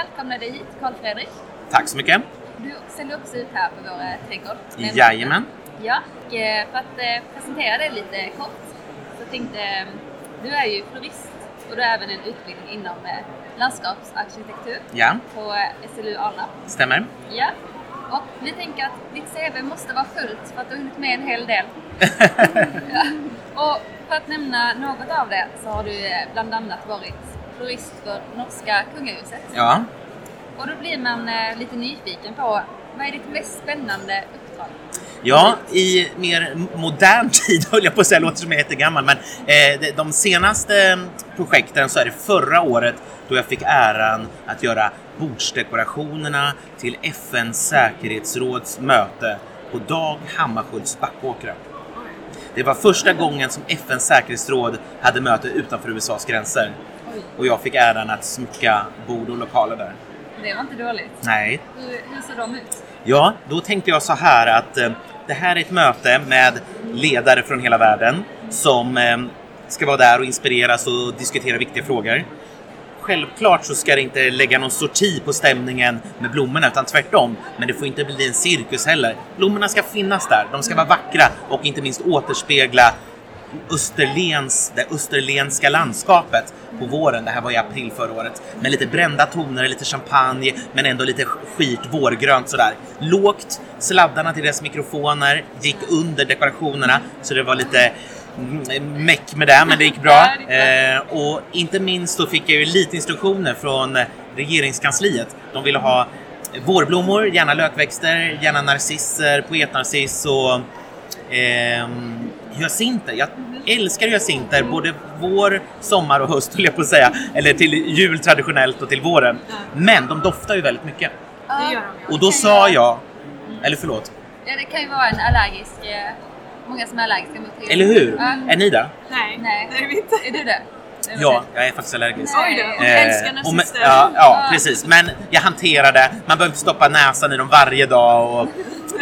välkomna dig hit, Karl Fredrik. Tack så mycket. Du ställer också ut här på vår eh, trädgård. Jajamän. Ja, och eh, för att eh, presentera dig lite kort så tänkte du är ju florist och du har även en utbildning inom landskapsarkitektur Ja, på SLU Alnarp. stämmer. Ja, och vi tänker att ditt CV måste vara fullt för att du har hunnit med en hel del. ja. Och för att nämna något av det så har du bland annat varit florist för norska kungahuset. Ja. Och då blir man eh, lite nyfiken på vad är ditt mest spännande uppdrag? Ja, i mer modern tid höll jag på att säga, låter som jag är jättegammal, men eh, de- de senaste projekten så är det förra året då jag fick äran att göra bordsdekorationerna till FNs säkerhetsråds möte på Dag Hammarskjölds Backåkra. Det var första gången som FNs säkerhetsråd hade möte utanför USAs gränser och jag fick äran att smycka bord och lokaler där. Det var inte dåligt. Nej, Hur, hur ser de ut? Ja, då tänkte jag så här att eh, det här är ett möte med ledare från hela världen som eh, ska vara där och inspireras och diskutera viktiga frågor. Självklart så ska det inte lägga någon sorti på stämningen med blommorna utan tvärtom. Men det får inte bli en cirkus heller. Blommorna ska finnas där, de ska vara vackra och inte minst återspegla Österlens, det österlenska landskapet på våren. Det här var i april förra året. Med lite brända toner, lite champagne, men ändå lite skirt vårgrönt sådär. Lågt, sladdarna till deras mikrofoner gick under dekorationerna, så det var lite mm, meck med det, men det gick bra. Eh, och inte minst så fick jag ju lite instruktioner från eh, regeringskansliet. De ville ha vårblommor, gärna lökväxter, gärna narcisser, poetnarciss och ehm, hyacinter. Jag älskar hyacinter, både vår, sommar och höst höll jag på att säga. Eller till jul traditionellt och till våren. Men de doftar ju väldigt mycket. Det gör de ju. Och då sa jag, eller förlåt, Ja, det kan ju vara en allergisk... eh, Många som är allergiska mot det. eller hur? Är ni det? Nej, Nej. det är vi inte. Är du det? Ja, jag är faktiskt allergisk. Oj då, och Eh, älskar nazister. ja, ja, precis. Men jag hanterar det. Man behöver inte stoppa näsan i dem varje dag och,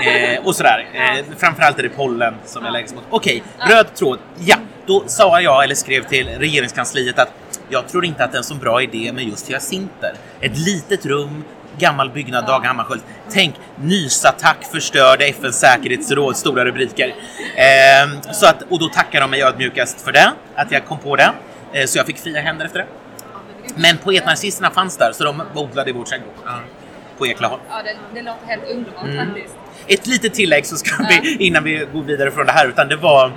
eh, och sådär. Eh, framförallt är det pollen som är allergisk mot. Okej, röd tråd. Ja, då sa jag eller skrev till regeringskansliet att jag tror inte att det är en så bra idé med just hyacinter. Ett litet rum, gammal byggnad, Dag Hammarskjöld. Tänk, nysattack förstörde FNs säkerhetsråd, stora rubriker. Eh, så att, och då tackar de mig ödmjukast för det, att jag kom på det. Eh, så jag fick fria händer efter det. Men poetnarcisterna fanns där, så de odlade i vår trädgård. På Eklaholm. Ja, det, det låter helt underbart Mm. faktiskt. Ett litet tillägg så ska vi, innan vi går vidare från det här, utan det var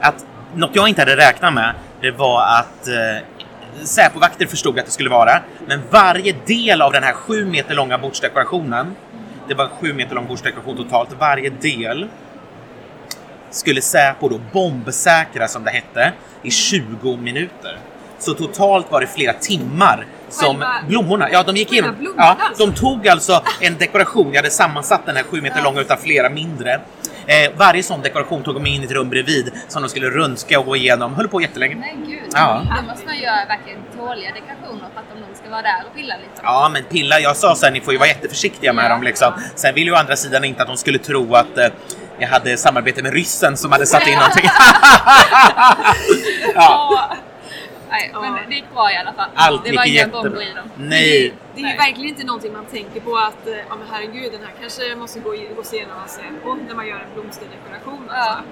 att något jag inte hade räknat med, det var att eh, Säpovakter förstod att det skulle vara, men varje del av den här sju meter långa bordsdekorationen, det var sju meter lång bordsdekoration totalt, varje del skulle Säpo då bombsäkra, som det hette, i 20 minuter. Så totalt var det flera timmar som Själva- blommorna, ja de gick blommorna Ja, alltså? de tog alltså en dekoration, jag hade sammansatt den här sju meter långa utav flera mindre. Eh, varje sån dekoration tog de in i ett rum bredvid som de skulle röntga och gå igenom. Höll på jättelänge. Men gud, Ja. då måste man göra verkligen tåliga dekorationer för att de ska vara där och pilla lite. Ja, men pilla, jag sa sen, ni får ju vara jätteförsiktiga med Ja. dem liksom. Sen vill ju å andra sidan inte att de skulle tro att eh, jag hade samarbete med ryssen som hade satt in någonting. Ja, Nej, men Ja. det gick bra i alla fall. allt det var gick inga bomber i dem. Nej, det är ju Nej. verkligen inte någonting man tänker på att eh, ja, men herregud, den här kanske måste gå, gås igenom Säpo när man gör en blomsterdekoration. Alltså.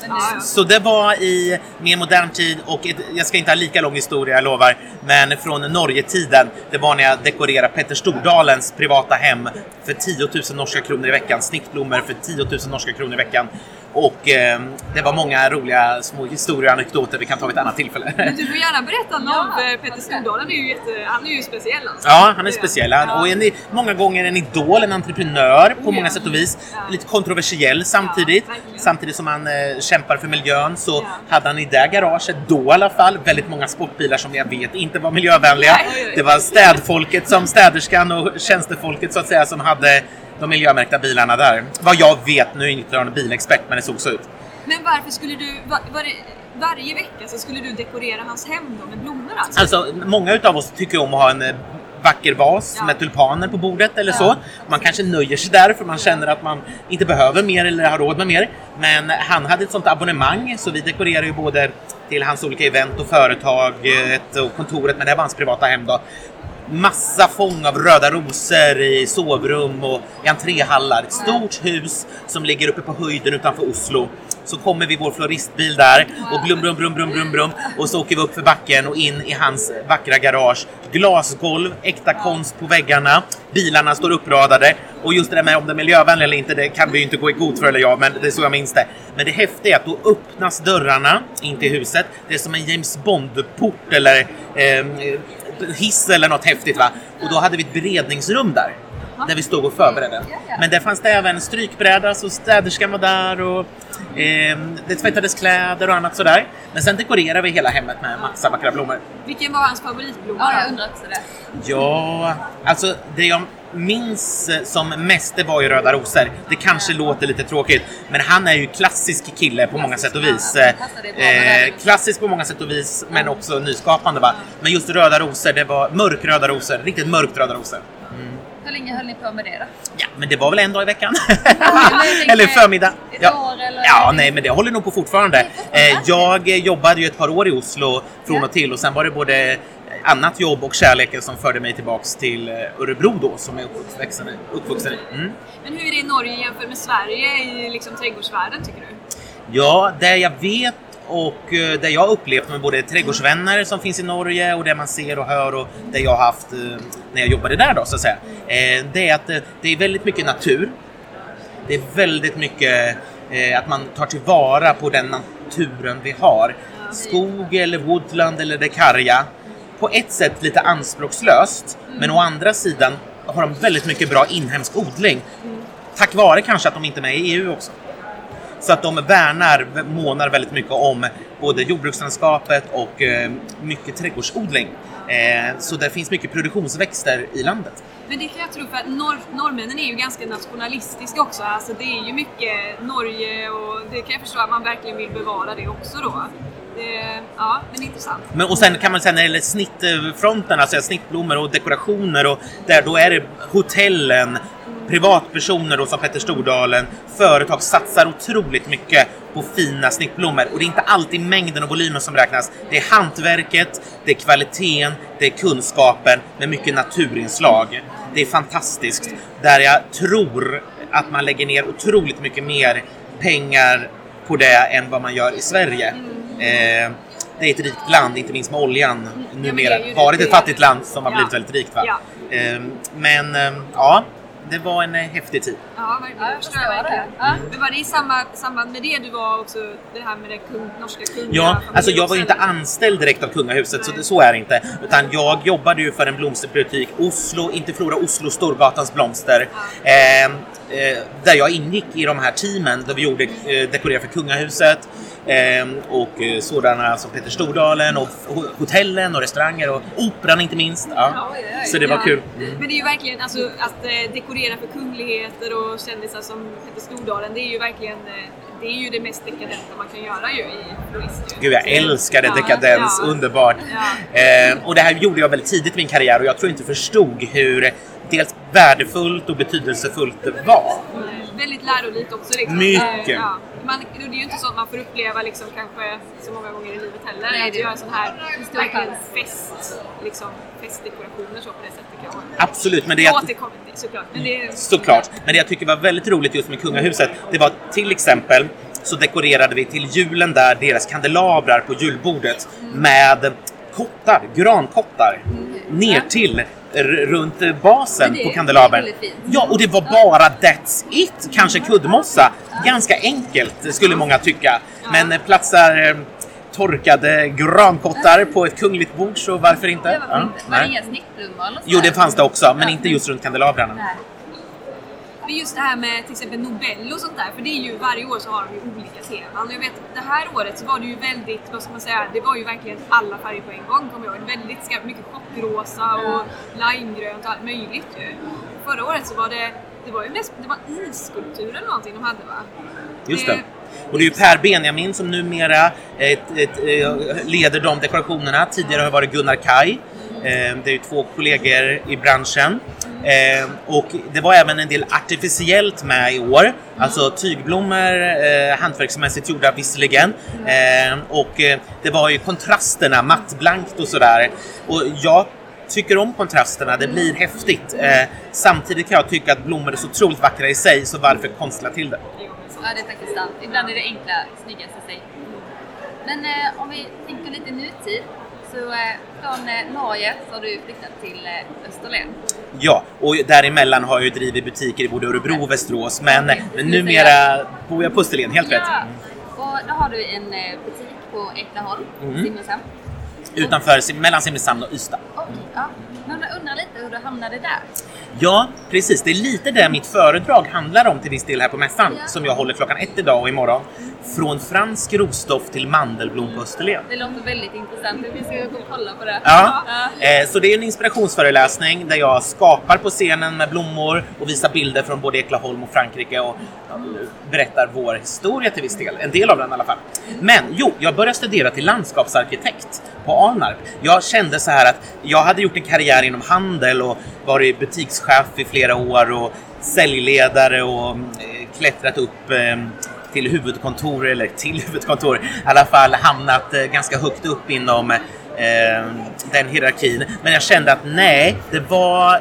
Det, ja. Så det var i mer modern tid och ett, jag ska inte ha lika lång historia, jag lovar, men från Norgetiden. Det var när jag dekorerade Petter Stordalens privata hem för 10 000 norska kronor i veckan. Snittblommor för 10 000 norska kronor i veckan. Och eh, det var många roliga små historier och anekdoter vi kan ta vid ett annat tillfälle. Men du får gärna berätta någon, Ja, vad Stordalen är ju, jätte, han är ju speciell alltså. Ja, han är speciell. Ja. Och en, många gånger en idol, en entreprenör på Ja. många sätt och vis. Ja. Lite kontroversiell samtidigt. Samtidigt som han eh, kämpar för miljön så hade han i det garaget, då i alla fall, väldigt många sportbilar som jag vet inte var miljövänliga. Det var städfolket som städerskan och tjänstefolket så att säga som hade de miljömärkta bilarna där. Vad jag vet, nu är jag inte någon bilexpert, men det såg så ut. Men varför skulle du, var, var det, varje vecka så skulle du dekorera hans hem då med blommor alltså? Alltså, många utav oss tycker om att ha en eh, vacker vas Ja. med tulpaner på bordet eller Ja. så. Man kanske nöjer sig där för man känner att man inte behöver mer eller har råd med mer. Men han hade ett sånt abonnemang så vi dekorerar ju både till hans olika event och företaget och kontoret, men det här var hans privata hem då massa fång av röda rosor i sovrum och i entréhallar. Ett stort hus som ligger uppe på höjden utanför Oslo. Så kommer vi i vår floristbil där och blum, blum, blum, blum, blum, blum. Och så åker vi upp för backen och in i hans vackra garage. Glasgolv, äkta konst på väggarna. Bilarna står uppradade. Och just det där med om det är miljövänligt eller inte, det kan vi ju inte gå i god för eller jag, men det är så jag minns det. Men det häftiga är att då öppnas dörrarna in till huset. Det är som en James Bond-port eller eh, hiss eller något häftigt va. Och då hade vi ett beredningsrum där. Där vi stod och förberedde. Ja, ja. Men där fanns det även strykbräda, så städerskan var där och eh, det tvättades kläder och annat sådär. Men sen dekorerade vi hela hemmet med massa vackra blommor. Vilken var hans favoritblomma Ja, jag undrar också det. Ja, alltså det jag minns som mest det var ju Röda rosor. Det kanske låter lite tråkigt, men han är ju klassisk kille på många sätt och vis. Eh, klassisk på många sätt och vis, men också nyskapande. Va? Men just Röda rosor, det var mörkröda rosor, riktigt mörkt röda rosor. Hur länge höll ni på med det då? Ja, men det var väl en dag i veckan. eller förmiddag. ett ja. år eller- Ja, nej, men det håller nog på fortfarande. Eh, jag jobbade ju ett par år i Oslo från Ja. och till och sen var det både annat jobb och kärleken som förde mig tillbaks till eh, Örebro då, som jag är uppvuxen i. Uppvuxen i. Mm. Men hur är det i Norge jämfört med Sverige i liksom trädgårdsvärlden tycker du? Ja, det jag vet och eh, det jag upplevt med både trädgårdsvänner som finns i Norge och det man ser och hör och det jag har haft eh, när jag jobbade där då så att säga. Eh, det är att det är väldigt mycket natur. Det är väldigt mycket att man tar tillvara på den naturen vi har. Skog eller woodland eller det karga. På ett sätt lite anspråkslöst, men å andra sidan har de väldigt mycket bra inhemsk odling. Tack vare kanske att de inte är med i EU också. Så att de värnar, månar väldigt mycket om både jordbrukslandskapet och eh, mycket trädgårdsodling. Eh, så det finns mycket produktionsväxter i landet. Men det kan jag tro för att norr, norrmännen är ju ganska nationalistiska också. Alltså det är ju mycket Norge och det kan jag förstå att man verkligen vill bevara det också då. Det, ja, men intressant. Men, och sen kan man säga när det gäller snittfronten, alltså snittblommor och dekorationer och där då är det hotellen, privatpersoner då som Petter Stordalen, företag satsar otroligt mycket på fina snittblommor och det är inte alltid mängden och volymen som räknas. Det är hantverket, det är kvaliteten, det är kunskapen med mycket naturinslag. Det är fantastiskt. Där jag tror att man lägger ner otroligt mycket mer pengar på det än vad man gör i Sverige. Eh, det är ett rikt land, inte minst med oljan numera. det. Varit ett fattigt land som har Ja. blivit väldigt rikt. Va? Ja. Eh, men eh, ja, det var en eh, häftig tid. Ja, verkligen. Ja, jag jag förstår förstår verkligen. Ja. Men var det i samband, samband med det du var också det här med det kung, norska kunga Ja, alltså jag var ju inte anställd direkt av kungahuset, så, det, så är det inte. Utan jag jobbade ju för en blomsterbutik, Oslo, inte Flora, Oslo, Storgatans blomster. Eh, eh, där jag ingick i de här teamen där vi gjorde eh, dekorera för kungahuset. Eh, och eh, sådana som Peter Stordalen och ho- hotellen och restauranger och operan inte minst. Ja. Oj, oj. Så det var Ja. kul. Men det är ju verkligen, alltså att eh, dekorera för kungligheter och kändisar som Peter Stordalen, det är ju verkligen, eh, det är ju det mest dekadenta man kan göra ju i florist. Gud, jag älskade Ja, dekadens, ja. underbart. Ja. Eh, och det här gjorde jag väldigt tidigt i min karriär och jag tror inte förstod hur dels värdefullt och betydelsefullt det var. Mm, Väldigt lärorikt också. Liksom. Mycket. Eh, Ja. Man, det är ju inte så att man får uppleva liksom, kanske så många gånger i livet heller. Nej, att det- göra sån här verkligen fest, liksom, festdekorationer så på det sättet kanske. Absolut, men det Jag jag, återkommer till såklart. Men det är, såklart. Men det jag tycker var väldigt roligt just med kungahuset, det var till exempel så dekorerade vi till julen där deras kandelabrar på julbordet med kottar, grankottar, ner till runt eh, basen på kandelabern. Ja, och det var bara that's it! Kanske kuddmossa. Ganska enkelt skulle många tycka. Men eh, platsar eh, torkade grankottar på ett kungligt bord så varför inte? Ja, fint. Var det inga snittblommor? Jo, det fanns det också, men inte just runt kandelabrarna. Men just det här med till exempel Nobel och sånt där, för det är ju varje år så har de ju olika teman. Jag vet det här året så var det ju väldigt, vad ska man säga, det var ju verkligen alla färger på en gång kommer jag ihåg. Väldigt skarpt, mycket chockrosa och limegrönt och allt möjligt ju. Förra året så var det, det var ju mest, det var isskulpturer eller någonting de hade va? Just det. Och det är ju Per Benjamin som numera ett, ett, eh, leder de dekorationerna. Tidigare har det varit Gunnar Kaj. Eh, Det är ju två kollegor i branschen. Eh, Och det var även en del artificiellt med i år. Alltså tygblommor, eh, hantverksmässigt gjorda visserligen. Eh, Och eh, det var ju kontrasterna, mattblankt och sådär. Och jag tycker om kontrasterna, det blir häftigt. Eh, samtidigt kan jag tycka att blommor är så otroligt vackra i sig, så varför konstla till det? Ja, det är faktiskt sant. Ibland är det enkla snyggast i sig. Men eh, om vi tänker lite nutid. Så eh, från eh, Norge så har du flyttat till eh, Österlen. Ja, och däremellan har jag ju drivit butiker i både Örebro och Västerås, men, numera bor jag på Österlen, helt rätt. Ja. Och då har du en butik på Äktlaholm, Mm. Simrishamn. Utanför, mellan Simrishamn och Ystad. Okej, ja. Men jag undrar lite hur du hamnade där. Ja, precis. Det är lite det mitt föredrag handlar om till viss del här på mässan, Ja. som jag håller klockan ett idag och imorgon. Från fransk rosdoft till mandelblom på Österlen. Det låter väldigt intressant. Vi ska gå och kolla på det. Ja. Ja. Eh, Så det är en inspirationsföreläsning där jag skapar på scenen med blommor och visar bilder från både Eklaholm och Frankrike och berättar vår historia till viss del. En del av den i alla fall. Men jo, jag började studera till landskapsarkitekt på Alnarp. Jag kände så här att jag hade gjort en karriär inom handel och varit butikschef i flera år och säljledare och eh, klättrat upp eh, till huvudkontor, eller till huvudkontor, i alla fall hamnat eh, ganska högt upp inom eh, den hierarkin. Men jag kände att nej, det var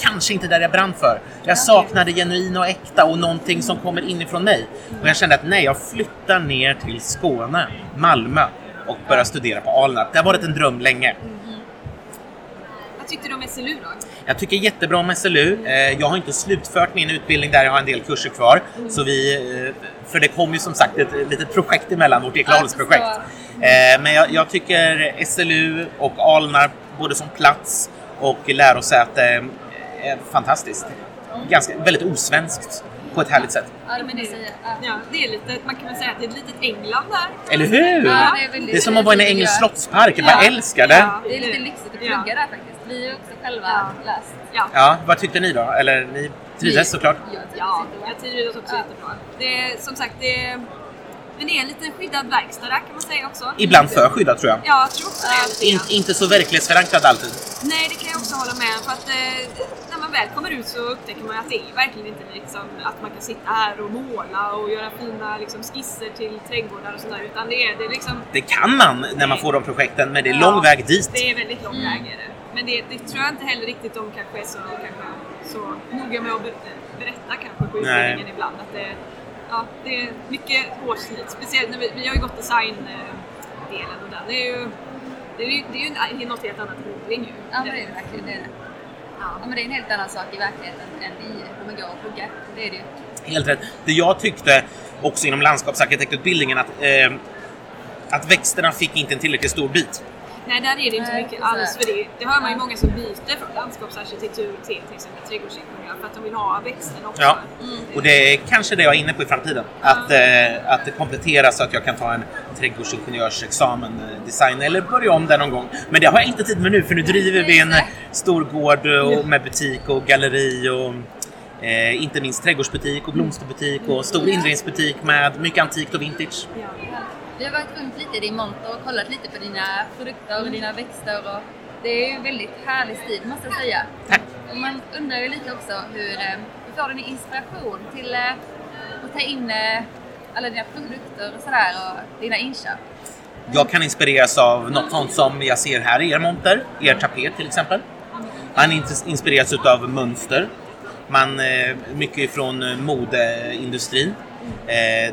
kanske inte där jag brann för. Jag saknade genuin och äkta och någonting som kommer inifrån mig. Och jag kände att nej, jag flyttar ner till Skåne, Malmö och börjar studera på Alnarp. Det har varit en dröm länge. Vad tyckte du om SLU då? Jag tycker jättebra om SLU. Eh, Jag har inte slutfört min utbildning där, jag har en del kurser kvar. Så vi, för det kom ju som sagt ett litet projekt emellan, vårt Eklaholmsprojekt. Ja, Eh, Men jag, jag tycker SLU och Alnarp, både som plats och lärosäte, är fantastiskt. Ganska, väldigt osvenskt på ett härligt sätt. Ja, men det ja. Det är lite, man kan väl säga att det är ett litet England där. Eller hur? Ja, det är väldigt- det är som att vara i en engelsk slottspark, jag bara älskar det. Ja. Det är lite lyxigt att Ja. plugga där faktiskt. Vi har också själva Ja. läst. Ja. Ja, vad tyckte ni då? Eller ni trivdes såklart? Jag Ja, jag trivdes också Ja. jättebra. Det är som sagt, det är, men det är en liten skyddad verkstad där kan man säga också. Ibland för skyddat tror jag. Ja, jag tror också det. In, inte så verklighetsförankrat alltid. Nej, det kan jag också hålla med om. För att eh, när man väl kommer ut så upptäcker man att det är verkligen inte liksom att man kan sitta här och måla och göra fina liksom, skisser till trädgårdar och sådär. Utan det är, det är liksom... Det kan man när man får de projekten, men det är Ja, lång väg dit. Det är väldigt lång Mm. väg är det. Men det, det tror jag inte heller riktigt de kanske är så, kanske, så noga med att ber- berätta kanske på Nej. utbildningen ibland. Att det, ja, det är mycket hårslit. Speciellt när vi, vi har ju gått design-delen och den. Det är ju, det är ju, det är ju en- något helt annat än odling ju. Ja, men det är det verkligen. Det är det. Ja. Ja, men det är en helt annan sak i verkligheten än i går och pluggar. Det är det ju. Helt rätt. Det jag tyckte också inom landskapsarkitektutbildningen att, eh, att växterna fick inte en tillräckligt stor bit. Nej, där är det inte Nej, mycket här. alls. För det, det hör man ju Ja. många som byter från landskapsarkitektur till till exempel trädgårdsingenjör för att de vill ha växterna också. Ja. Och det är kanske det jag är inne på i framtiden. Att, eh, att det kompletteras så att jag kan ta en trädgårdsingenjörsexamen, eh, design eller börja om där någon gång. Men det har jag inte tid med nu för nu driver vi en stor gård och med butik och galleri och eh, inte minst trädgårdsbutik och blomsterbutik och stor inredningsbutik med mycket antikt och vintage. Ja. Vi har varit runt lite i din monter och kollat lite på dina produkter och dina växter och det är ju väldigt härlig stil måste jag säga. Tack! Och man undrar ju lite också hur, eh, hur får du din inspiration till eh, att ta in eh, alla dina produkter och sådär och dina inköp? Jag kan inspireras av något sånt som jag ser här i er monter, er tapet till exempel. Man ins- inspireras av mönster. Man, mycket från modeindustrin,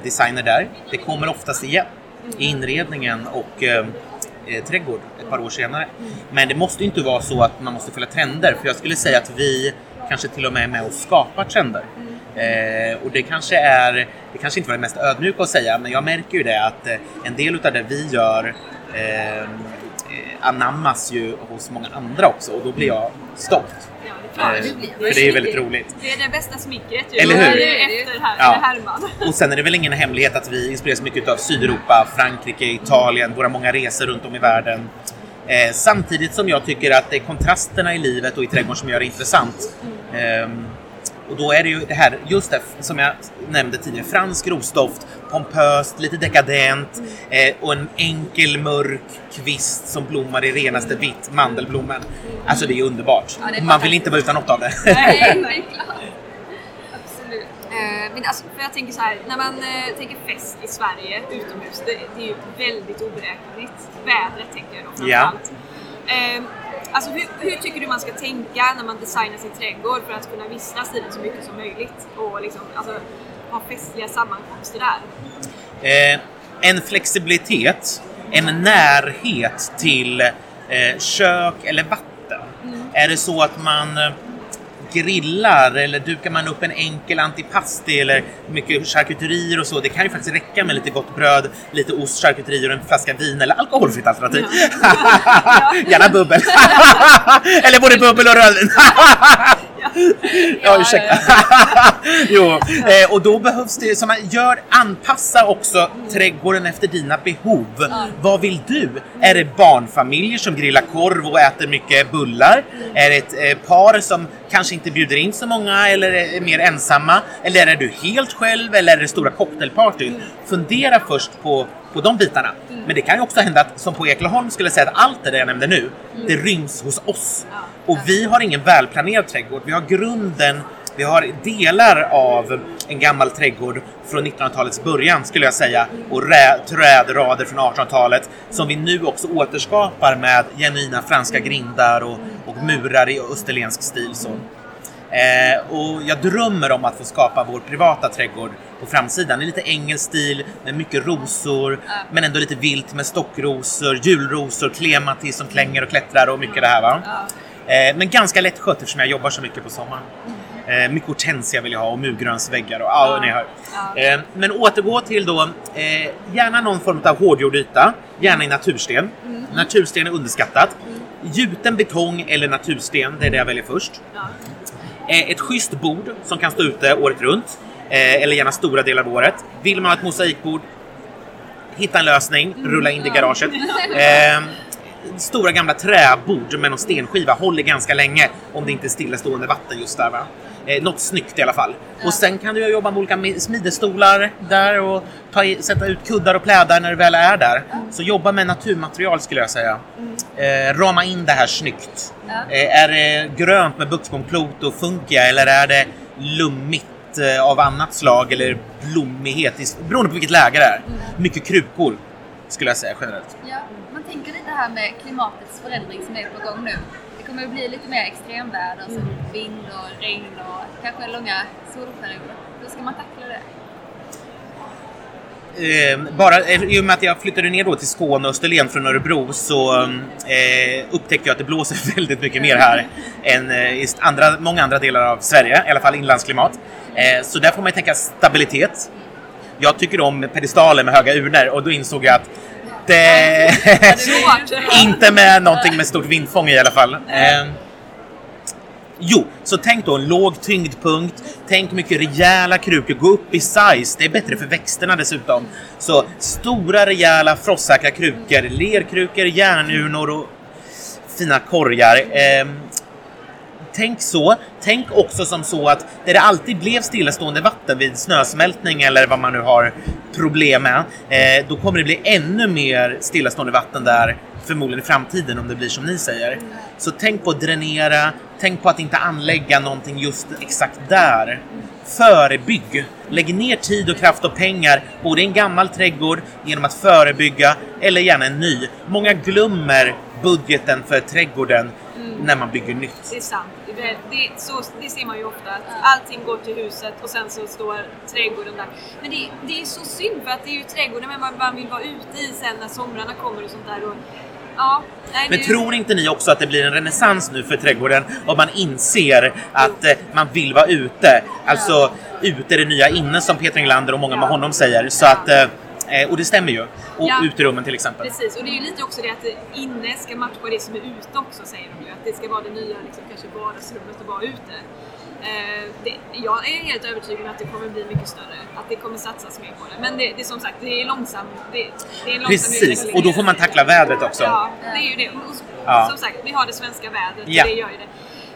designer där. Det kommer oftast igen i inredningen och eh, eh, trädgård ett par år senare. Men det måste inte vara så att man måste följa trender, för jag skulle säga att vi kanske till och med är med och skapar trender. Eh, och det kanske är, det kanske inte var det mest ödmjuka att säga, men jag märker ju det att eh, en del utav det vi gör eh, anammas ju hos många andra också och då blir jag stolt. Ja, det. Eh, blir- för det är väldigt roligt. Det är det bästa smickret ju. Eller hur? Ja, det är efter här, Ja. Herman. Och sen är det väl ingen hemlighet att vi inspireras mycket av Sydeuropa, Frankrike, Italien, våra många resor runt om i världen. Eh, samtidigt som jag tycker att det är kontrasterna i livet och i trädgården som gör det intressant. Ehm, och då är det ju det här, just det som jag nämnde tidigare, fransk rosdoft, pompöst, lite dekadent eh, och en enkel mörk kvist som blommar i renaste vitt, mandelblommen. Alltså det är underbart. Ja, det är Man vill inte vara utan något av det. Nej. Absolut. Eh, men alltså, för jag tänker så här, när man eh, tänker fest i Sverige utomhus, det, det är ju väldigt oberäkneligt. Vädret tänker jag då Ja. framförallt. Eh, Alltså hur, hur tycker du man ska tänka när man designar sin trädgård för att kunna vistas i den så mycket som möjligt? Och liksom, alltså, ha festliga sammankomster där? Eh, en flexibilitet, en närhet till eh, kök eller vatten. Är det så att man eh, grillar eller dukar man upp en enkel antipasti eller mycket charkuterier och så. Det kan ju faktiskt räcka med lite gott bröd, lite ost, charkuterier och en flaska vin eller alkoholfritt alternativ. Gärna bubbel. eller både bubbel och rödvin. ja, ursäkta. jo, eh, och då behövs det, man gör, anpassa också trädgården efter dina behov. Vad vill du? Är det barnfamiljer som grillar korv och äter mycket bullar? Är det ett eh, par som kanske inte bjuder in så många eller är mer ensamma? Eller är du helt själv eller är det stora cocktailparty? Fundera först på på de bitarna. Men det kan ju också hända att, som på Ekelholm skulle jag säga att allt det där jag nämnde nu, det ryms hos oss. Och vi har ingen välplanerad trädgård. Vi har grunden, vi har delar av en gammal trädgård från 1900-talets början skulle jag säga och rä- trädrader från 1800-talet som vi nu också återskapar med genuina franska grindar och, och murar i österlensk stil. Så. Eh, och jag drömmer om att få skapa vår privata trädgård på framsidan. I lite engelsk stil med mycket rosor, men ändå lite vilt med stockrosor, julrosor, klematis som klänger och klättrar och mycket det här. Va? Eh, men ganska lättskött eftersom jag jobbar så mycket på sommaren. Eh, mycket hortensia vill jag ha och murgrönsväggar och ja, ni hör. Eh, men återgå till då, eh, gärna någon form av hårdgjord yta, gärna i natursten. Natursten är underskattat. Gjuten betong eller natursten, det är det jag väljer först. Eh, ett schysst bord som kan stå ute året runt. Eh, eller gärna stora delar av året. Vill man ha ett mosaikbord, hitta en lösning, rulla in det i garaget. Stora gamla träbord med någon stenskiva håller ganska länge om det inte är stillastående vatten just där. Va? Eh, något snyggt i alla fall. Och sen kan du jobba med olika mi- smidestolar där och ta sätta ut kuddar och plädar när du väl är där. Så jobba med naturmaterial skulle jag säga. Eh, rama in det här snyggt. Eh, är det grönt med buxbomplot och funkia eller är det lummigt eh, av annat slag eller blommighet beroende på vilket läge det är. Mycket krukor skulle jag säga generellt. Ja, lite här med klimatets förändring som är på gång nu. Det kommer att bli lite mer extremväder som vind och regn och kanske långa solperioder. Hur ska man tackla det? Eh, bara eh, i och med att jag flyttade ner då till Skåne och Österlen från Örebro så eh, upptäckte jag att det blåser väldigt mycket mer här än eh, i andra, många andra delar av Sverige, i alla fall inlandsklimat. Eh, så där får man ju tänka stabilitet. Jag tycker om pedestaler med höga urnor och då insåg jag att Svårt! inte med någonting med stort vindfång i alla fall. Eh, Jo, så tänk då en låg tyngdpunkt, tänk mycket rejäla krukor, gå upp i size, det är bättre för växterna dessutom. Så stora rejäla frostsäkra krukor, lerkrukor, järnurnor och fina korgar. Ehm, tänk så. Tänk också som så att där det alltid blev stillastående vatten vid snösmältning eller vad man nu har problem med, eh, då kommer det bli ännu mer stillastående vatten där förmodligen i framtiden om det blir som ni säger. Så tänk på att dränera, tänk på att inte anlägga någonting just exakt där. Förebygg! Lägg ner tid och kraft och pengar både i en gammal trädgård genom att förebygga eller gärna en ny. Många glömmer budgeten för trädgården när man bygger nytt. Det är sant. Det, det, så, det ser man ju ofta. Att allting går till huset och sen så står trädgården där. Men det, det är så synd för att det är ju trädgården man, man vill vara ute i sen när somrarna kommer och sånt där. Och, ja, nej, Men det- tror inte ni också att det blir en renässans nu för trädgården och man inser att eh, man vill vara ute? Alltså, ute är det nya inne som Peter Englander och många med honom säger. Så att, eh, och det stämmer ju. Och Ja. uterummen till exempel. Precis, och det är ju lite också det att inne ska matcha det som är ute också säger de ju. Att det ska vara det nya liksom, kanske vardagsrummet att vara ute. Eh, det, jag är helt övertygad om att det kommer bli mycket större. Att det kommer satsas mer på det. Men det, det är som sagt, det är långsamt. Det, det är långsam Precis, och då får man tackla vädret också. Ja, det är ju det. Och, Ja. Som sagt, vi har det svenska vädret Ja. och det gör ju det.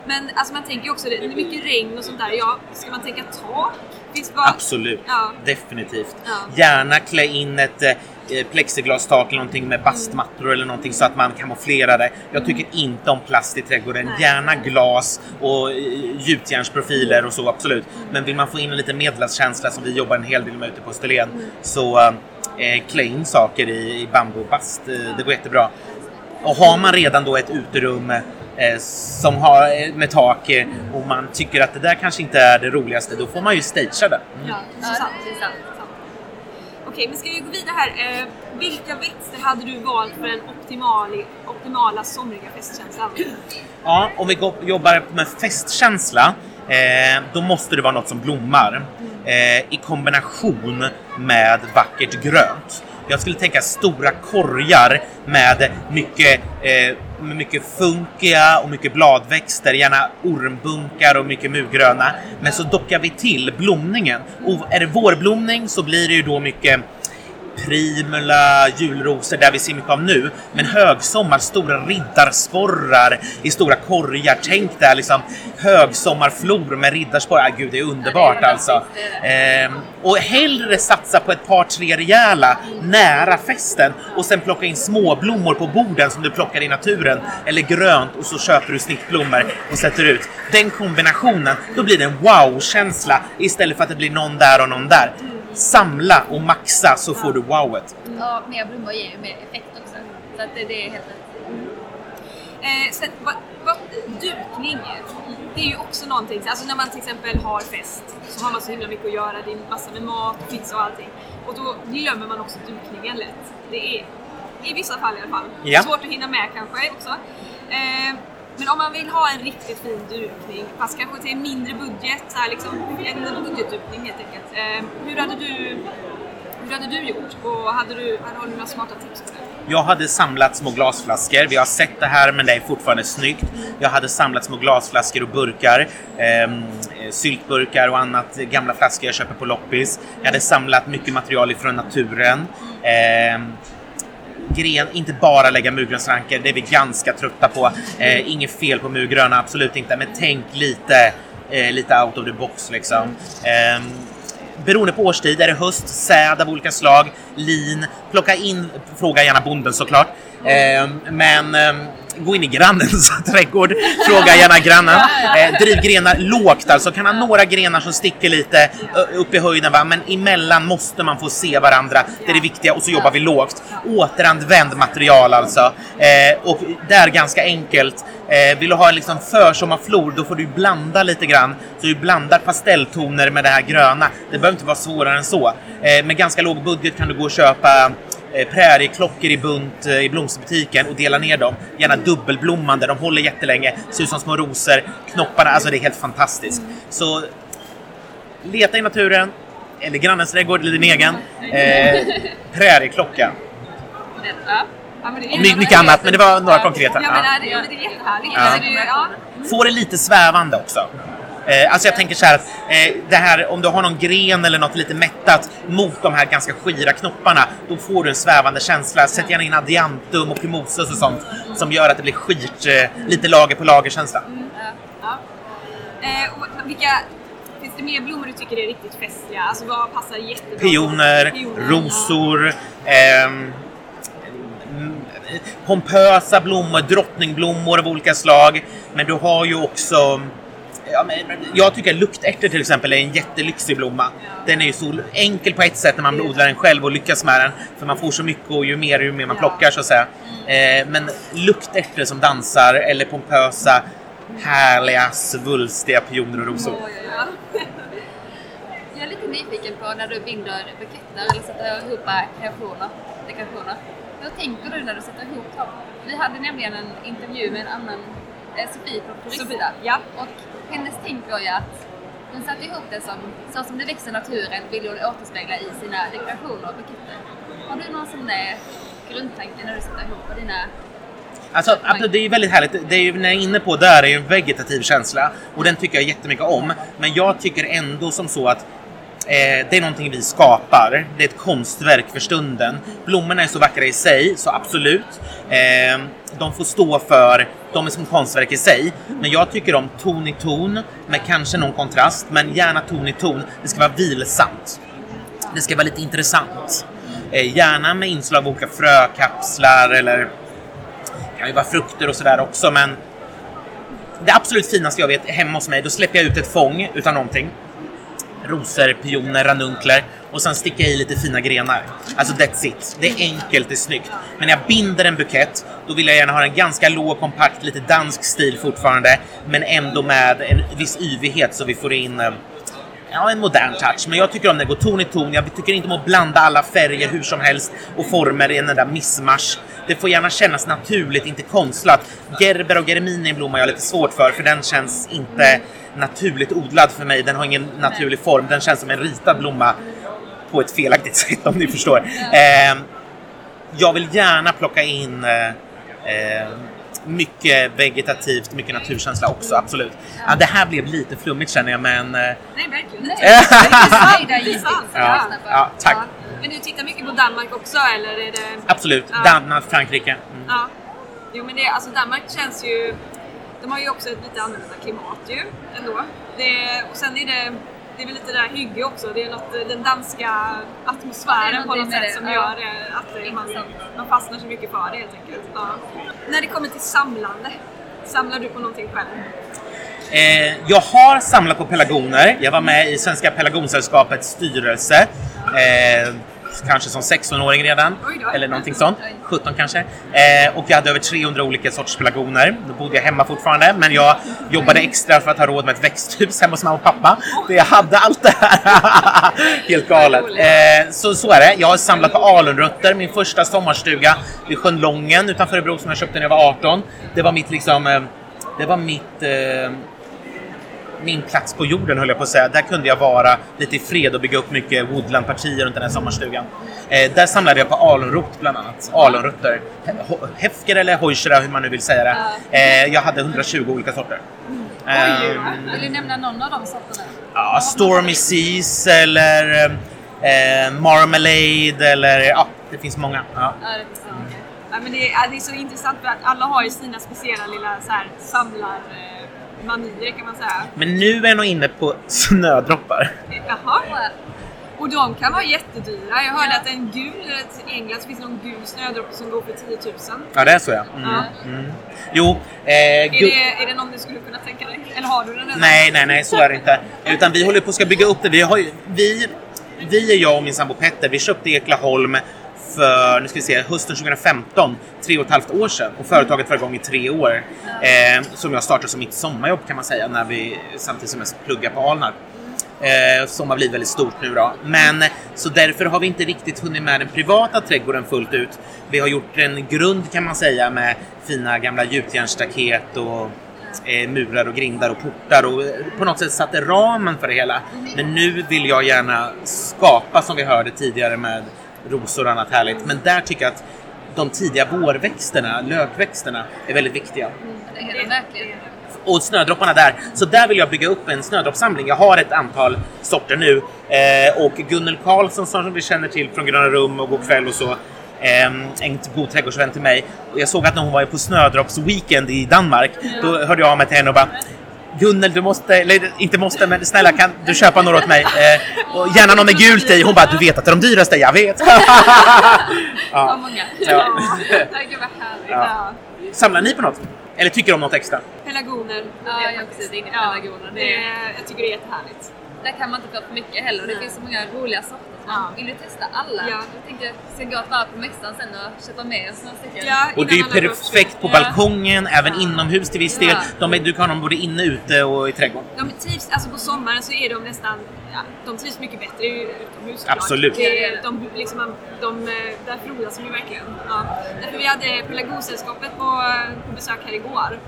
Men alltså man tänker ju också, det är mycket regn och sånt där. Ja, ska man tänka tak? Det bara- Absolut, Ja. definitivt. Ja. Gärna klä in ett eh, plexiglastak eller någonting med bastmattor eller någonting så att man kamouflerar det. Jag tycker inte om plast i trädgården. Nej. Gärna glas och eh, gjutjärnsprofiler och så, absolut. Men vill man få in en liten medelklasskänsla som vi jobbar en hel del med ute på Österlen så eh, klä in saker i, i bambubast. Eh, det går jättebra. Och har man redan då ett uterum eh, som har eh, med tak eh, och man tycker att det där kanske inte är det roligaste, då får man ju stagea det. Ja, Ja, så sant. det är sant. Okej, men ska vi gå vidare här. Eh, vilka växter hade du valt för den optimali, optimala somriga festkänslan? Ja, om vi jobbar med festkänsla, eh, då måste det vara något som blommar eh, i kombination med vackert grönt. Jag skulle tänka stora korgar med mycket, eh, mycket funkia och mycket bladväxter, gärna ormbunkar och mycket murgröna. Men så dockar vi till blomningen. Och är det vårblomning så blir det ju då mycket primula, julrosor, där vi ser mycket av nu. Men högsommar, stora riddarsporrar i stora korgar. Tänk där liksom högsommarflor med riddarsporrar. Ah, gud, det är underbart Ja, det är alltså. det Ehm, och hellre satsa på ett par, tre rejäla nära festen och sen plocka in småblommor på borden som du plockar i naturen. Eller grönt och så köper du snittblommor och sätter ut. Den kombinationen, då blir det en wow-känsla istället för att det blir någon där och någon där. Samla och maxa så får du wowet. Ja, mer blommor ger ju mer effekt också. Så att det, det är helt rätt. Eh, sen, vad, vad, dukning, det är ju också någonting, alltså när man till exempel har fest så har man så himla mycket att göra, det är massa med mat, pizza och allting. Och då glömmer man också dukningen lätt. Det är, i vissa fall i alla fall, Ja. svårt att hinna med kanske också. Eh, men om man vill ha en riktigt fin dukning, fast kanske till en mindre budget, så här liksom, en budgetdukning helt enkelt. Eh, hur, hade du, hur hade du gjort? Och hade du, har du några smarta tips? Jag hade samlat små glasflaskor. Vi har sett det här, men det är fortfarande snyggt. Jag hade samlat små glasflaskor och burkar. eh, syltburkar och annat. Gamla flaskor jag köper på loppis. Jag hade samlat mycket material ifrån naturen. Eh, gren, inte bara lägga murgrönsrankor, det är vi ganska trötta på. Eh, inget fel på murgröna, absolut inte, men tänk lite, eh, lite out of the box liksom. Eh, beroende på årstid, är det höst, säd av olika slag, lin, plocka in, fråga gärna bonden såklart. Eh, men eh, gå in i grannens trädgård, fråga gärna grannen. Eh, driv grenar lågt alltså, kan ha några grenar som sticker lite upp i höjden va? men emellan måste man få se varandra. Det är det viktiga och så jobbar vi lågt. Återanvänd material alltså. Eh, och där ganska enkelt. Eh, vill du ha en liksom försommarflor då får du blanda lite grann. Så du blandar pastelltoner med det här gröna. Det behöver inte vara svårare än så. Eh, med ganska låg budget kan du gå och köpa prärieklockor i bunt eh, i blomsterbutiken och dela ner dem. Gärna dubbelblommande, de håller jättelänge, ser ut som små rosor. Knopparna, alltså det är helt fantastiskt. Så leta i naturen, eller grannens trädgård eller din egen. Eh, prärieklocka. Ja. Och my- mycket annat, men det var några konkreta. Ja, men det, ja, men det är jättehärligt. Ja. Det lite svävande också. Eh, alltså jag tänker så här att eh, det här, om du har någon gren eller något lite mättat mot de här ganska skira knopparna, då får du en svävande känsla. Sätt gärna in adiantum och primosus och sånt som gör att det blir skirt, eh, lite lager på lager känsla. Ja. Eh, och vilka, finns det mer blommor du tycker är riktigt festliga? Alltså vad passar jättebra? Pioner, Pioner, rosor, ehm, mm, pompösa blommor, drottningblommor av olika slag. Men du har ju också Ja, men jag tycker luktärtor till exempel är en jättelyxig blomma. Den är ju så enkel på ett sätt när man odlar den själv och lyckas med den. För man får så mycket och ju mer ju mer man plockar så att säga. Eh, men luktärtor som dansar eller pompösa, härliga, svulstiga pioner och rosor. Ja, ja, ja. Jag är lite nyfiken på när du binder buketter eller sätter ihop kreationer, dekorationer. Hur tänker du när du sätter ihop dem? Vi hade nämligen en intervju med en annan, eh, Sofie från Turista. ja. Och hennes tänk var ju att hon satte ihop det som, så som det växer naturen vill hon återspegla i sina dekorationer och buketter. Har du någon sån där grundtanke när du sätter ihop dina Alltså, det är ju väldigt härligt. Det är ju, när jag är inne på där är ju en vegetativ känsla och den tycker jag jättemycket om. Men jag tycker ändå som så att eh, det är någonting vi skapar. Det är ett konstverk för stunden. Blommorna är så vackra i sig, så absolut. Eh, de får stå för, de är som konstverk i sig. Men jag tycker om ton i ton med kanske någon kontrast, men gärna ton i ton. Det ska vara vilsamt. Det ska vara lite intressant. Eh, gärna med inslag av olika frökapslar eller det kan ju vara frukter och sådär också, men det absolut finaste jag vet hemma hos mig, då släpper jag ut ett fång utan någonting. Rosor, pioner, ranunkler och sen sticka i lite fina grenar. Alltså that's it. Det är enkelt, det är snyggt. Men när jag binder en bukett, då vill jag gärna ha en ganska låg, kompakt, lite dansk stil fortfarande, men ändå med en viss yvighet så vi får in eh, Ja, en modern touch, men jag tycker om det går ton i ton. Jag tycker inte om att blanda alla färger hur som helst och former i en enda missmasch. Det får gärna kännas naturligt, inte konstlat. Gerber och germini är en blomma jag har lite svårt för, för den känns inte naturligt odlad för mig. Den har ingen naturlig form. Den känns som en ritad blomma på ett felaktigt sätt om ni förstår. Eh, jag vill gärna plocka in eh, eh, mycket vegetativt, mycket naturkänsla också, absolut. Ja, det här blev lite flummigt känner jag, men... eh, Nej, verkligen inte. Sant. Ja, ja, tack. Men du tittar mycket på Danmark också eller är det... Absolut. Ja. Danmark, Frankrike. Mm. Ja. Jo men det, alltså Danmark känns ju... De har ju också ett lite annorlunda klimat ju ändå. Det, och sen är det, det är väl lite det där hygge också. Det är något, den danska atmosfären på något sätt det, som ja. gör eh, att man, man fastnar så mycket för det helt enkelt. Ja. När det kommer till samlande, samlar du på någonting själv? Eh, jag har samlat på pelargoner. Jag var med i Svenska Pelargonsällskapets styrelse. Eh, kanske som 16-åring redan, Oj eller någonting sånt. 17 kanske. Eh, och jag hade över 300 olika sorters pelargoner. Då bodde jag hemma fortfarande, men jag jobbade extra för att ha råd med ett växthus hemma hos mamma och pappa. Så jag hade allt det här. Helt galet. Eh, så, så är det. Jag har samlat på alunrötter. Min första sommarstuga vid sjön Lången utanför Örebro som jag köpte när jag var 18. Det var mitt liksom... Eh, det var mitt... Eh, min plats på jorden höll jag på att säga. Där kunde jag vara lite i fred och bygga upp mycket woodlandpartier runt den här sommarstugan. Eh, där samlade jag på alunrot bland annat. Alunrötter. Hefker eller hojsera hur man nu vill säga det. Eh, jag hade 120 olika sorter. Ehm, Vill du nämna någon av de sorterna? ja, Stormy Seas eller eh, Marmalade eller ja, det finns många. Ja. Ja, det finns det. Ja, men det, är, det är så intressant för att alla har ju sina speciella lilla så här, samlar eh, manier kan man säga. Men nu är jag nog inne på snödroppar. Jaha. Och, de kan vara jättedyra. Jag hörde att en gul, i England så finns det någon gul snödroppe som går för 10 000. Ja, det är så ja. Mm. Ja. Mm. Jo, eh, Är, det, är det någon du skulle kunna tänka dig? Eller har du den redan? Nej, nej, nej, så är det inte. Utan vi håller på att ska bygga upp det. Vi, har ju, vi, vi är jag och min sambo Petter, vi köpte Eklaholm för, nu ska vi se, hösten 2015, tre och ett halvt år sedan. Och företaget var igång i tre år. Eh, som jag startade som mitt sommarjobb kan man säga, när vi samtidigt som jag pluggar på Alnarp. Eh, som har blivit väldigt stort nu då. Men så därför har vi inte riktigt hunnit med den privata trädgården fullt ut. Vi har gjort en grund kan man säga med fina gamla gjutjärnsstaket och eh, murar och grindar och portar och eh, på något sätt satte ramen för det hela. Men nu vill jag gärna skapa som vi hörde tidigare med rosor och annat härligt. Men där tycker jag att de tidiga vårväxterna, lökväxterna, är väldigt viktiga verkligen. och snödropparna där. Så där vill jag bygga upp en snödroppssamling. Jag har ett antal sorter nu. Eh, och Gunnel Karlsson som vi känner till från Gröna Rum och God kväll och så. Eh, en god trädgårdsvän till mig. Och jag såg att när hon var på snödroppsweekend i Danmark, då hörde jag av mig till henne och bara Gunnel, du måste, eller inte måste, men snälla kan du köpa några åt mig? Eh, och gärna någon med gult i. Hon bara, du vet att det är de dyraste, jag vet. Så ja. många. Ja. Gud vad härligt. Ja. Samlar ni på något? Eller tycker de något extra? Pelargoner. Ja, det är jag är också inne på ja, pelargoner. Det Det, är- jag tycker det är jättehärligt. Där kan man inte få för mycket heller. Det finns så många roliga sorter. Ja. Vill du testa alla? Ja. Jag tänker jag ska gå varv på mässan sen och köpa med oss några stycken. Ja, Och det är ju perfekt på Ja. balkongen, även inomhus till viss del. Ja. De du kan ha dem både inne, ute och i trädgården. De trivs, alltså på sommaren så är de nästan, ja, de trivs mycket bättre utomhus. Absolut. Det, de, liksom, de, eh, där frodas de ju verkligen. Ja. Därför vi hade Pelargonsällskapet på, på besök här igår.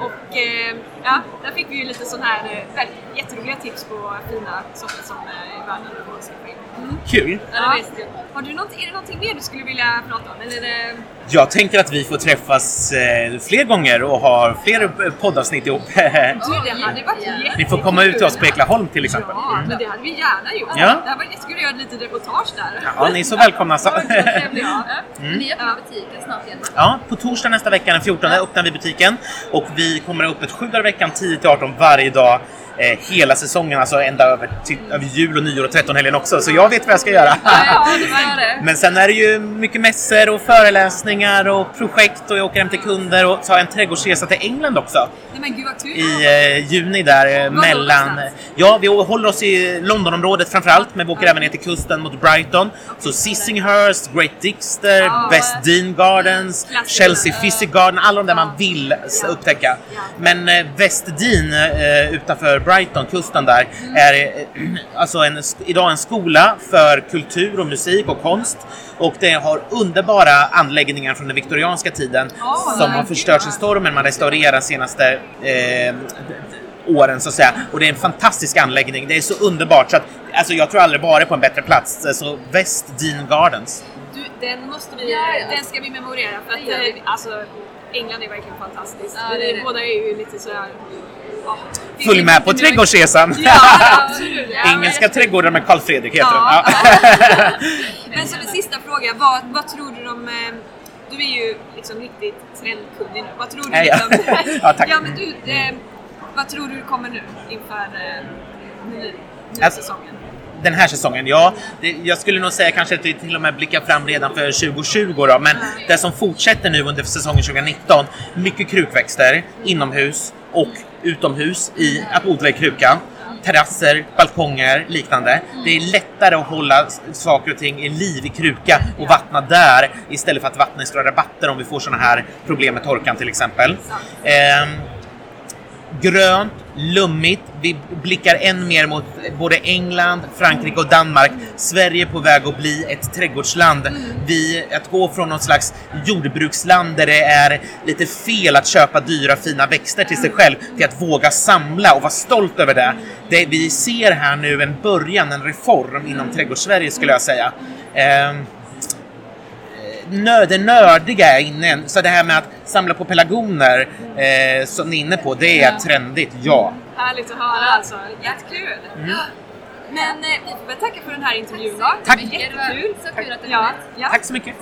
Och eh, ja, där fick vi ju lite sån här eh, väldigt jätteroliga tips på fina sorter som eh, är värda att skaffa in. Mm. Kul! Ja, jag. Har du något, är det någonting mer du skulle vilja prata om? Eller är det... Jag tänker att vi får träffas eh, fler gånger och ha fler eh, poddavsnitt ihop. Du, det hade varit Ja. Ni får komma ut till oss på Eklaholm till exempel. Ja, Mm. men det hade vi gärna gjort. Ja. Det hade varit jättekul att göra ett litet reportage där. Ja, ni är så välkomna. Så. Trevligt. Ja. Men Ni öppnar butiken snart igen. Ja, på torsdag nästa vecka den 14 öppnar vi butiken och vi kommer ha öppet 7 dagar i veckan 10 till 18 varje dag. Eh, hela säsongen, alltså ända över, till, över jul och nyår och trettonhelgen också. Så jag vet vad jag ska göra. Ja, ja, det var det. Men sen är det ju mycket mässor och föreläsningar och projekt och jag åker hem till kunder och jag en trädgårdsresa till England också Nej gud i eh, juni där eh, mellan... Ja, vi håller oss i Londonområdet framförallt, men vi åker även ner till kusten mot Brighton. Så Sissinghurst, Great Dixter, Ja, West Dean Gardens, klassiker. Chelsea Physic Garden, alla de där man vill upptäcka. Men eh, West Dean eh, utanför Brighton, kusten där, Mm. är eh, alltså en, idag en skola för kultur och musik och konst. Och det har underbara anläggningar från den viktorianska tiden Åh, som har förstörts i stormen. Man restaurerar senaste eh, åren så att säga. Och det är en fantastisk anläggning. Det är så underbart så att alltså, jag tror aldrig varit på en bättre plats. Så West Dean Gardens. Du, den måste vi, Ja, ja. den ska vi memorera för att eh, alltså, England är verkligen fantastiskt. Ja, det är det. båda är ju lite sådär... ja, Följ med på trädgårdsresan! Ja, absolut! Ja, men- Engelska trädgårdar med Karl Fredrik heter Ja. den. Men som en sista fråga, vad, vad tror du om... Eh, du är ju liksom riktigt trendkunnig nu. Vad tror du Ja, ja. liksom... Ja, tack. ja, men du, eh, vad tror du kommer nu inför eh, ny, ny Alltså- säsongen? Den här säsongen, ja. Det, jag skulle nog säga kanske att vi till och med blickar fram redan för 2020 då, men det som fortsätter nu under säsongen 2019, mycket krukväxter inomhus och utomhus i att odla i kruka. Terrasser, balkonger, liknande. Det är lättare att hålla saker och ting i liv i kruka och vattna där istället för att vattna i stora rabatter om vi får sådana här problem med torkan till exempel. Ehm, grönt, lummigt. Vi blickar än mer mot både England, Frankrike och Danmark. Sverige är på väg att bli ett trädgårdsland. Vi, att gå från någon slags jordbruksland där det är lite fel att köpa dyra fina växter till sig själv till att våga samla och vara stolt över det. det vi ser här nu en början, en reform inom trädgårdssverige skulle jag säga. Ehm, nö, det nördiga är inne. Så det här med att samla på pelargoner eh, som ni är inne på, det är Ja. trendigt, ja. Härligt att höra alltså. Jättekul! Mm. Men eh, vi får väl tacka för den här intervjun då. Tack. Jättekul! Så kul att du Ja, ja. Tack så mycket.